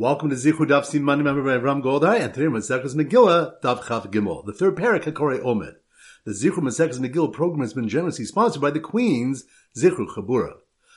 Welcome to Zichud Daf Siman member by Ram Goldai, and today Maseches Megillah Daf Gimel, the third parak Hakore Omed. The Zichud Maseches Megillah program has been generously sponsored by the Queen's Zichud Chabura.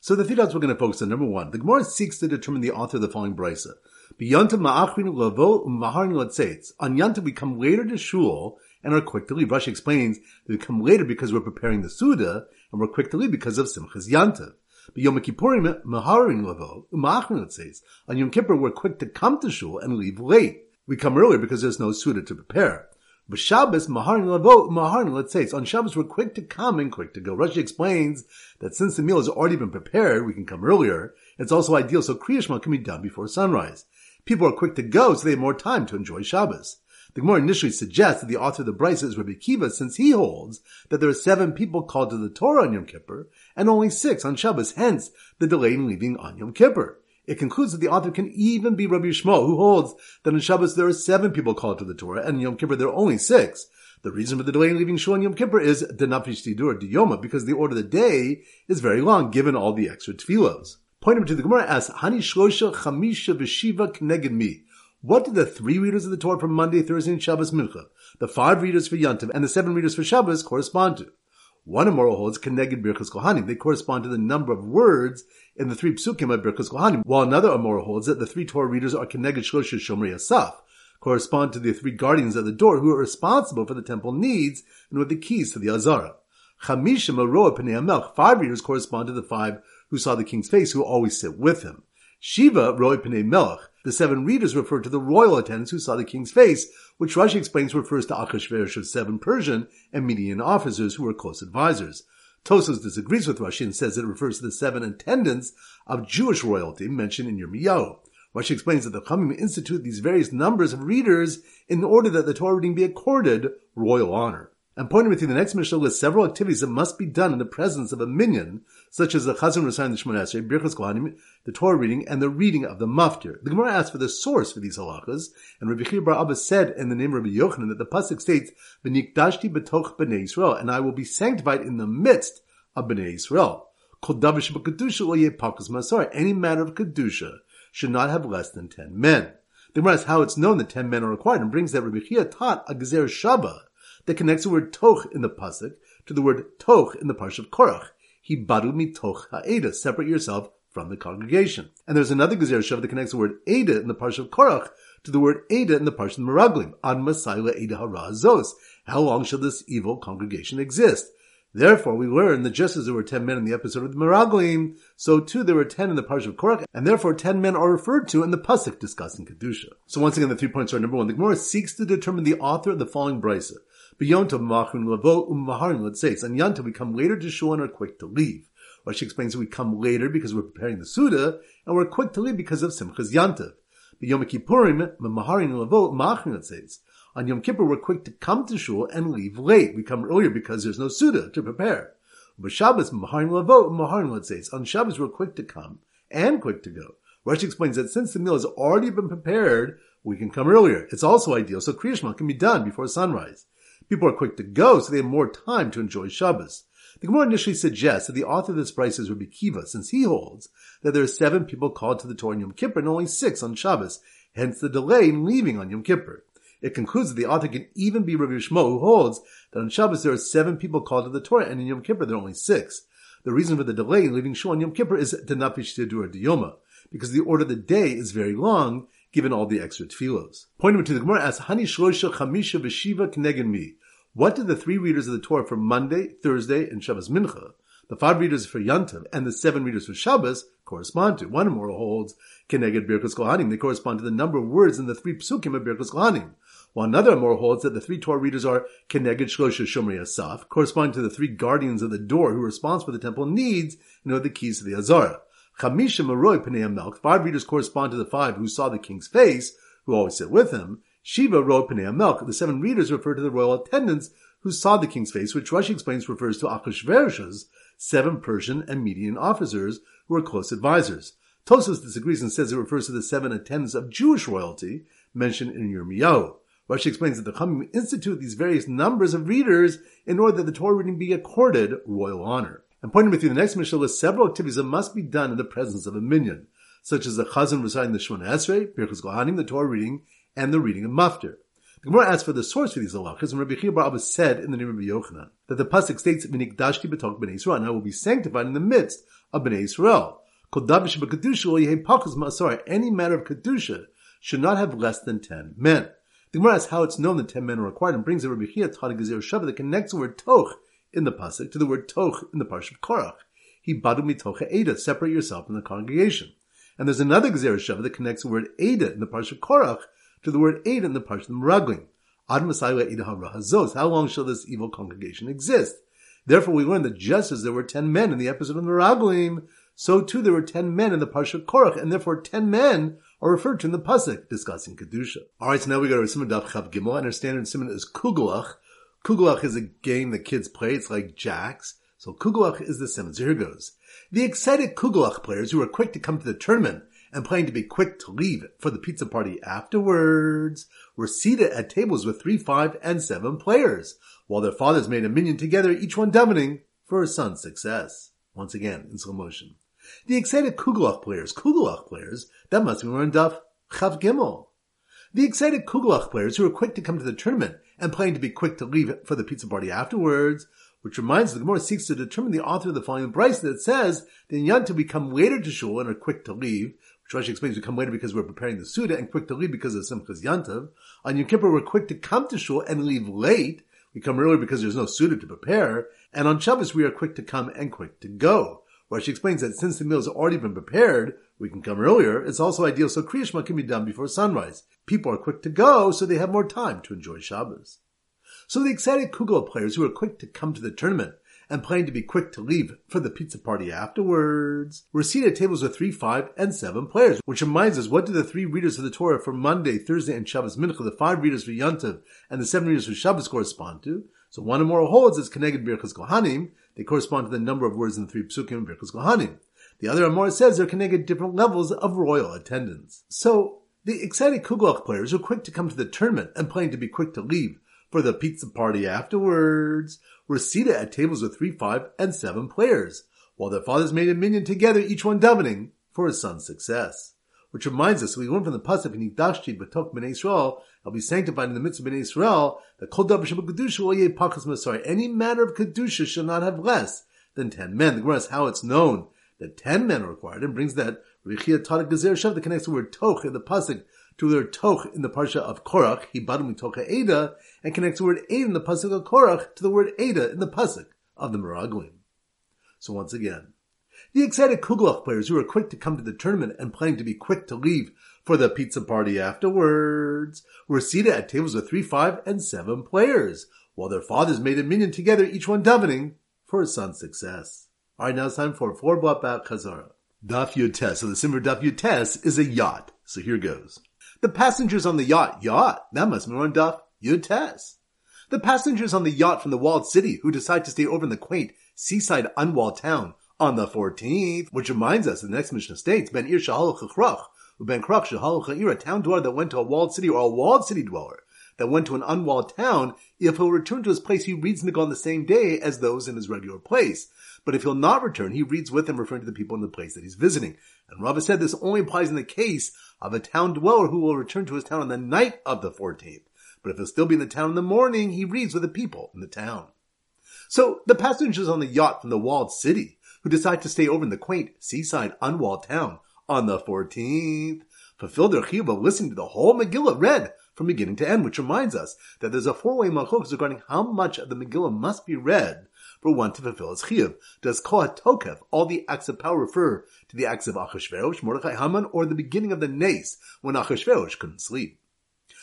So the three dots we're going to focus on. Number one, the Gemara seeks to determine the author of the following brisa. B'yantav ma'achrin lavo u'maharin latzeitz. On Yantav we come later to shul and are quick to leave. Rashi explains that we come later because we're preparing the Suda, and we're quick to leave because of Simchas Yantav. But Yom Kippurim, Maharin Lavo, Umachrin, it says. On Yom Kippur, we're quick to come to shul and leave late. We come earlier because there's no Suda to prepare. But Shabbos, Maharin Lavo, Maharin, let's say. On Shabbos, we're quick to come and quick to go. Rashi explains that since the meal has already been prepared, we can come earlier. It's also ideal so Kriyashma can be done before sunrise. People are quick to go, so they have more time to enjoy Shabbos. The Gemara initially suggests that the author of the Brisa is Rabbi Kiva since he holds that there are seven people called to the Torah on Yom Kippur and only six on Shabbos, hence the delay in leaving on Yom Kippur. It concludes that the author can even be Rabbi Yishmael, who holds that on Shabbos there are seven people called to the Torah and Yom Kippur there are only six. The reason for the delay in leaving Shul on Yom Kippur is Denafish Tidur Diyoma, because the order of the day is very long given all the extra tefillos. Pointing to the Gemara asks, Hani Shlosha Chamisha Veshiva Kneged Mi. What did the three readers of the Torah from Monday, Thursday, and Shabbos Mincha, the five readers for Yantiv, and the seven readers for Shabbos correspond to? One Amora holds Keneged Birchas Kohanim. They correspond to the number of words in the three psukim of Birchas Kohanim, while another Amora holds that the three Torah readers are Keneged Shlosha Shomri Asaf, correspond to the three guardians at the door who are responsible for the temple needs and with the keys to the Azara. Chamisha Maroa Pnei Amelch, five readers correspond to the five who saw the king's face, who always sit with him. Shiva Roy Pnei Melech, the seven readers refer to the royal attendants who saw the king's face, which Rashi explains refers to Achashverosh's seven Persian and Median officers who were close advisors. Tosfos disagrees with Rashi and says it refers to the seven attendants of Jewish royalty mentioned in Yirmiyahu. Rashi explains that the Chamim institute these various numbers of readers in order that the Torah reading be accorded royal honor. And pointing with you, the next Mishnah lists several activities that must be done in the presence of a minyan, such as the Chazon Shemon Esrei, Birchas Kohanim, the Torah reading, and the reading of the Maftir. The Gemara asks for the source for these halachas, and Rabbi Chia Bar Abba said in the name of Rabbi Yochanan that the pasuk states, "V'nikdashti betoch b'nei Israel," and I will be sanctified in the midst of b'nei Israel. Kol davish b'kedusha lo pakus masar. Any matter of kedusha should not have less than ten men. The Gemara asks how it's known that ten men are required, and brings that Rabbi Chia taught a gezer shava that connects the word toch in the pasuk to the word toch in the parsha of Korach. He badu mitoch ha'eda, separate yourself from the congregation. And there's another gezer shav that connects the word eda in the parsha of Korach to the word eda in the parsha of Meraglim. Ad masayla eda harazos. How long shall this evil congregation exist? Therefore, we learn that just as there were ten men in the episode of the Meraglim, so too there were ten in the parsha of Korach, and therefore ten men are referred to in the pasuk discussing kedusha. So once again, the three points are number one. The Gemara seeks to determine the author of the following brisa. Beyontav machun lavo ummaharin let's say. On Yontav we come later to shul and are quick to leave. Rashi explains that we come later because we're preparing the Suda, and we're quick to leave because of Simchas Yantav. B'Yom Kippurim, Maharin Lavo. On Yom Kippur, we're quick to come to shul and leave late. We come earlier because there's no Suda to prepare. But Lavo. On Shabbos, we're quick to come and quick to go. Rashi explains that since the meal has already been prepared, we can come earlier. It's also ideal, so Kriyashma can be done before sunrise. People are quick to go, so they have more time to enjoy Shabbos. The Gemara initially suggests that the author of this brisa is Rabbi Kiva, since he holds that there are seven people called to the Torah on Yom Kippur and only six on Shabbos, hence the delay in leaving on Yom Kippur. It concludes that the author can even be Rabbi Shmo, who holds that on Shabbos there are seven people called to the Torah, and in Yom Kippur there are only six. The reason for the delay in leaving Shul on Yom Kippur is Denafish Tedur Diyoma, because the order of the day is very long, given all the extra tefillos. Pointing to the Gemara asks, Hani Shlosha Chamisha Veshiva Knegen Mi. What did the three readers of the Torah for Monday, Thursday, and Shabbos Mincha, the five readers for Yantav, and the seven readers for Shabbos correspond to? One Amora holds Keneged Birkas Kohanim. They correspond to the number of words in the three psukim of Birkas Kohanim. While another Amora holds that the three Torah readers are Keneged Shlosha Shomri Asaf, corresponding to the three guardians of the door who responsible for the temple needs and know the keys to the Azara. Chamisha Maroi Pnei Melch, five readers correspond to the five who saw the king's face, who always sit with him, Shiva wrote Pnei Melch. The seven readers refer to the royal attendants who saw the king's face, which Rashi explains refers to Achashverosh's seven Persian and Median officers who were close advisors. Tosfos disagrees and says it refers to the seven attendants of Jewish royalty mentioned in Yirmiyahu. Rashi explains that the Chamim institute these various numbers of readers in order that the Torah reading be accorded royal honor. And pointing with you, the next Mishnah lists several activities that must be done in the presence of a minyan, such as the Chazan reciting the Shemona Esrei, Birchas Kohanim, the Torah reading, and the reading of Maftir. The Gemara asks for the source for these halachas, and Rabbi Chia Bar Abba said in the name of Rabbi Yochanan that the pasuk states, "V'nikdashti b'tok b'nei Yisrael," and I will be sanctified in the midst of b'nei Yisrael. Any matter of kedusha should not have less than ten men. The Gemara asks how it's known that ten men are required, and brings a Rabbi Chia Gezer Shava that connects the word toch in the pasuk to the word toch in the parsha of Korach. He badu mitocha eda, separate yourself from the congregation. And there's another Gezer Shava that connects the word eda in the parsha of Korach to the word Ada in the Parshat Meraglim. Ad Hazos. How long shall this evil congregation exist? Therefore, we learn that just as there were ten men in the episode of the Meraglim, so too there were ten men in the Parshat Korach, and therefore ten men are referred to in the pasuk discussing kedusha. All right, so now we go to Siman Daf Chav Gimel, and our standard Siman is Kugelach. Kugelach is a game that kids play. It's like jacks. So Kugelach is the Siman. So here goes. The excited Kugelach players who are quick to come to the tournament and planning to be quick to leave for the pizza party afterwards, were seated at tables with three, five, and seven players, while their fathers made a minyan together, each one davening for his son's success. Once again, in slow motion. The excited Kugelach players, Kugelach players, that must be in Daf Chav Gimel. The excited Kugelach players who were quick to come to the tournament and planning to be quick to leave for the pizza party afterwards, which reminds the Gemara seeks to determine the author of the following brisa that says the Yan to become later to shul and are quick to leave, which Rashi explains we come later because we're preparing the Suda and quick to leave because of Simchas Yantav. On Yom Kippur, we're quick to come to Shul and leave late. We come earlier because there's no Suda to prepare. And on Shabbos, we are quick to come and quick to go. Rashi explains that since the meal has already been prepared, we can come earlier. It's also ideal so Kriyashma can be done before sunrise. People are quick to go, so they have more time to enjoy Shabbos. So the excited Kugel players who are quick to come to the tournament and planning to be quick to leave for the pizza party afterwards. We're seated at tables with three, five, and seven players, which reminds us what do the three readers of the Torah for Monday, Thursday, and Shabbos Mincha, the five readers for Yantav, and the seven readers for Shabbos correspond to? So one or more holds as connected Birchas Kohanim. They correspond to the number of words in the three psukim in Birchas Kohanim. The other Amora says they're connected different levels of royal attendance. So the excited Kugelach players are quick to come to the tournament and planning to be quick to leave for the pizza party afterwards were seated at tables with three, five, and seven players, while their fathers made a minyan together, each one davening for his son's success. Which reminds us, we learn from the pasuk in Yidashti Batok Bnei Israel, I'll be sanctified in the midst of Bnei Israel, that Kol Dabar Shabbat Kedusha. Any matter of Kedusha shall not have less than ten men. The Gemara is how it's known that ten men are required, and brings that Rechia Tadak Gezer Shav that connects the word Toch in the pasuk to the word Toch in the parsha of Korach, he badum Tocha Eda, and connects the word Eda in the pasuk of Korach to the word Eda in the pasuk of the Meraglim. So once again, the excited Kugelach players who were quick to come to the tournament and planning to be quick to leave for the pizza party afterwards were seated at tables with three, five, and seven players, while their fathers made a minyan together, each one davening for his son's success. All right, now it's time for four blat bat chazara. Daf Yutes. So the Simmer Daf Yutes is a yacht. So here goes. The passengers on the yacht, yacht, that must be on Daf Yutes. The passengers on the yacht from the walled city who decide to stay over in the quaint seaside unwalled town on the 14th, which reminds us, the next Mishnah states, Ben Ir Shahal Chachrach, Ben Krach a town dweller that went to a walled city or a walled city dweller that went to an unwalled town, if he'll return to his place, he reads Nigah on the same day as those in his regular place. But if he'll not return, he reads with them, referring to the people in the place that he's visiting. And Rava said this only applies in the case of a town dweller who will return to his town on the night of the 14th. But if he'll still be in the town in the morning, he reads with the people in the town. So the passengers on the yacht from the walled city who decide to stay over in the quaint seaside unwalled town on the 14th fulfill their chiyuv listening to the whole Megillah read from beginning to end, which reminds us that there's a four-way malchus regarding how much of the Megillah must be read for one to fulfill his chiyuv. Does kohat tokef, all the acts of power, refer to the acts of Achashverosh, Mordechai, Haman, or the beginning of the nace when Achashverosh couldn't sleep?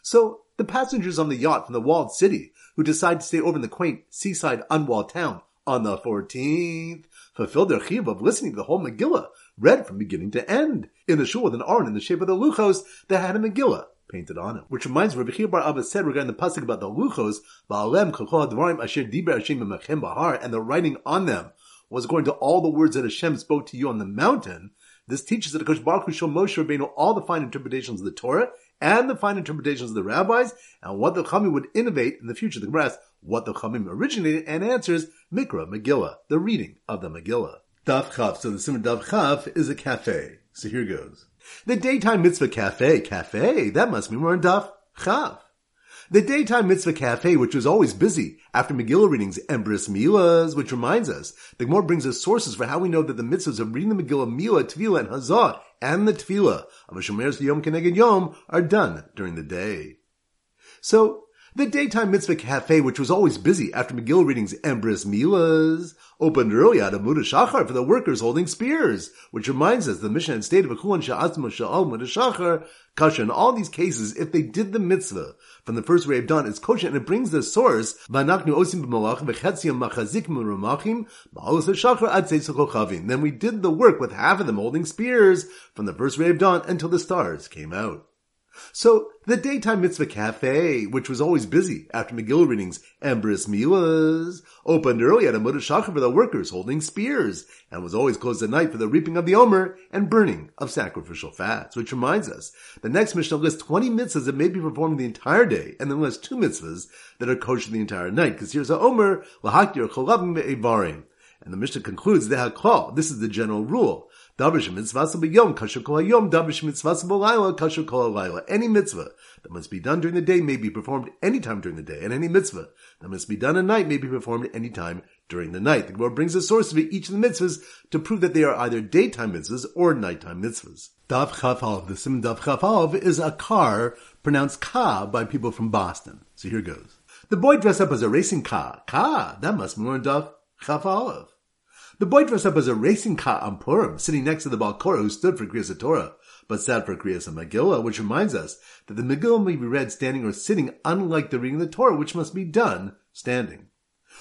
So the passengers on the yacht from the walled city who decide to stay over in the quaint seaside unwalled town on the 14th fulfilled their chiyuv of listening to the whole Megillah, read from beginning to end, in the shul with an aron in the shape of the luchos that had a Megillah painted on it. Which reminds me, Rabbi Chia Bar Abba said regarding the pasuk about the luchos, Ba'alem kol advarim asher diber Hashem bahar, and the writing on them was according to all the words that Hashem spoke to you on the mountain. This teaches that Akash Baruch Hu showed Moshe Rabbeinu all the fine interpretations of the Torah and the fine interpretations of the rabbis, and what the Chamim would innovate in the future. The Gemara asks what the Chamim originated, and answers Mikra Megillah, the reading of the Megillah. Daf Chaf. So the Siman Daf Chaf is a cafe. So here goes. The daytime mitzvah cafe, cafe, that must be more in Daf Chav. The daytime mitzvah cafe, which was always busy after Megillah readings and bris milas, which reminds us, the Gemara brings us sources for how we know that the mitzvahs of reading the Megillah, Milah, Tefillah, and Hazah, and the Tefillah of a Shomer's Yom Keneged Yom are done during the day. So, the daytime mitzvah cafe, which was always busy after Megillah readings and bris milas, opened early at Amud Shachar for the workers holding spears, which reminds us the Mishnah had stated V'chulan sha'atzma sha'al Amud Shachar, kasha in all these cases, if they did the mitzvah from the first ray of dawn, it's kosher, and it brings the source, osim b'malach v'chetziam machazik Shachar ad chavim. Then we did the work with half of them holding spears from the first ray of dawn until the stars came out. So the daytime mitzvah cafe, which was always busy after Megillah readings and bris milas, opened early at a Shachar for the workers holding spears, and was always closed at night for the reaping of the omer and burning of sacrificial fats. Which reminds us, the next Mishnah lists 20 mitzvahs that may be performed the entire day, and then lists two mitzvahs that are kosher the entire night. Because here's a omer, lahakir cholavim me'evarim. And the Mishnah concludes, the haklal. this is the general rule. Davish mitzvah b'yom kasher kol hayom. Davish mitzvah b'layla kasher kol halayla. Any mitzvah that must be done during the day may be performed any time during the day, and any mitzvah that must be done at night may be performed any time during the night. The Gemara brings a source of each of the mitzvahs to prove that they are either daytime mitzvahs or nighttime mitzvahs. Dav Chafalv, the sim Dav Chafalv is a car pronounced ka by people from Boston. So here goes. The boy dressed up as a racing car. Ka, that must be more Dav Chafalv. The boy dressed up as a racing car on Purim, sitting next to the Balkora who stood for Kriyas Torah, but sat for Kriyas Megillah, which reminds us that the Megillah may be read standing or sitting, unlike the reading of the Torah, which must be done standing.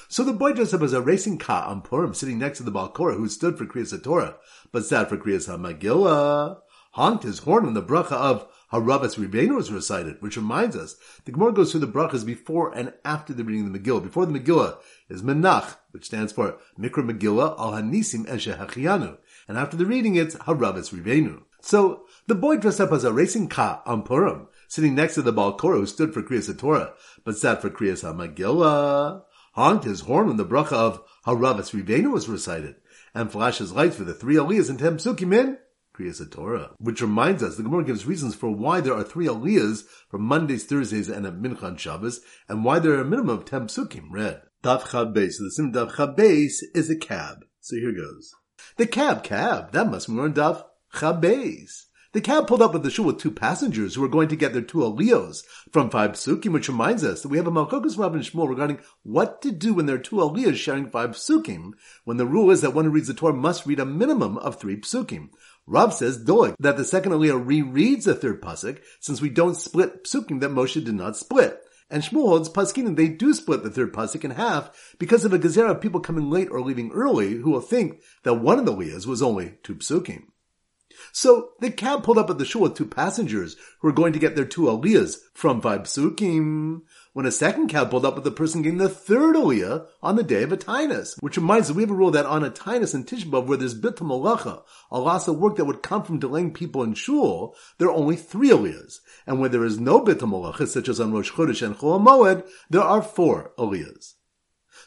So the boy dressed up as a racing car on Purim, sitting next to the Balkora who stood for Kriyas Torah, but sat for Kriyas Megillah, honked his horn when the bracha of Haravas Ribenu is recited, which reminds us the Gemara goes through the brachas before and after the reading of the Megillah. Before the Megillah is Menach, which stands for Mikra Megillah Al Hanisim Eshe Hachianu, and after the reading it's Haravas Ribenu. So the boy dressed up as a racing ka on Purim, sitting next to the Balkora who stood for Kriyas Torah, but sat for Kriyas Megillah, honked his horn when the bracha of Haravas Ribenu was recited, and flashed his lights for the three aliyahs and ten psukim in Kriyas Torah, which reminds us the Gemara gives reasons for why there are three aliyahs from Mondays, Thursdays, and at Mincha and Shabbos, and why there are a minimum of ten psukim read. Daf Chabes. So the sim Daf Chabes is a cab. So here goes. The cab, cab. That must be on Daf Chabes. The cab pulled up at the shul with two passengers who were going to get their two aliyos from five psukim, which reminds us that we have a Malchokas Rav and Shmuel regarding what to do when there are two aliyos sharing five psukim, when the rule is that one who reads the Torah must read a minimum of three psukim. Rav says, Doeg, that the second aliyah rereads the third pasuk, since we don't split psukim that Moshe did not split. And Shmuel holds Paskinim, they do split the third pasuk in half because of a gezerah of people coming late or leaving early who will think that one of the aliyahs was only two psukim. So the cab pulled up at the shul with two passengers who were going to get their two aliyahs from five psukim. When a second cab pulled up with the person getting the third aliyah on the day of Atinus, which reminds us we have a rule that on Atinus and Tishbav where there's bitul malacha, a loss of work that would come from delaying people in shul, there are only three aliyahs. And where there is no bitul malacha, such as on Rosh Chodesh and Chol Moed, there are four aliyahs.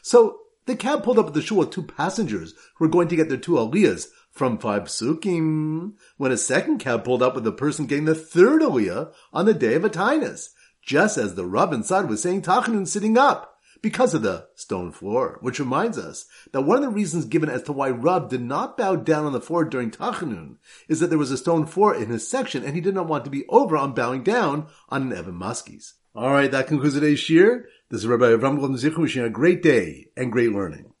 So the cab pulled up at the shul with two passengers who were going to get their two aliyahs from five psukim, when a second cab pulled up with the person getting the third aliyah on the day of Atinus, just as the Rav inside was saying Tachanun sitting up, because of the stone floor, which reminds us that one of the reasons given as to why Rav did not bow down on the floor during Tachanun is that there was a stone floor in his section and he did not want to be over on bowing down on an Evan Muskies. Alright, that concludes today's shir. This is Rabbi Avram Golden Zichru wishing a great day and great learning.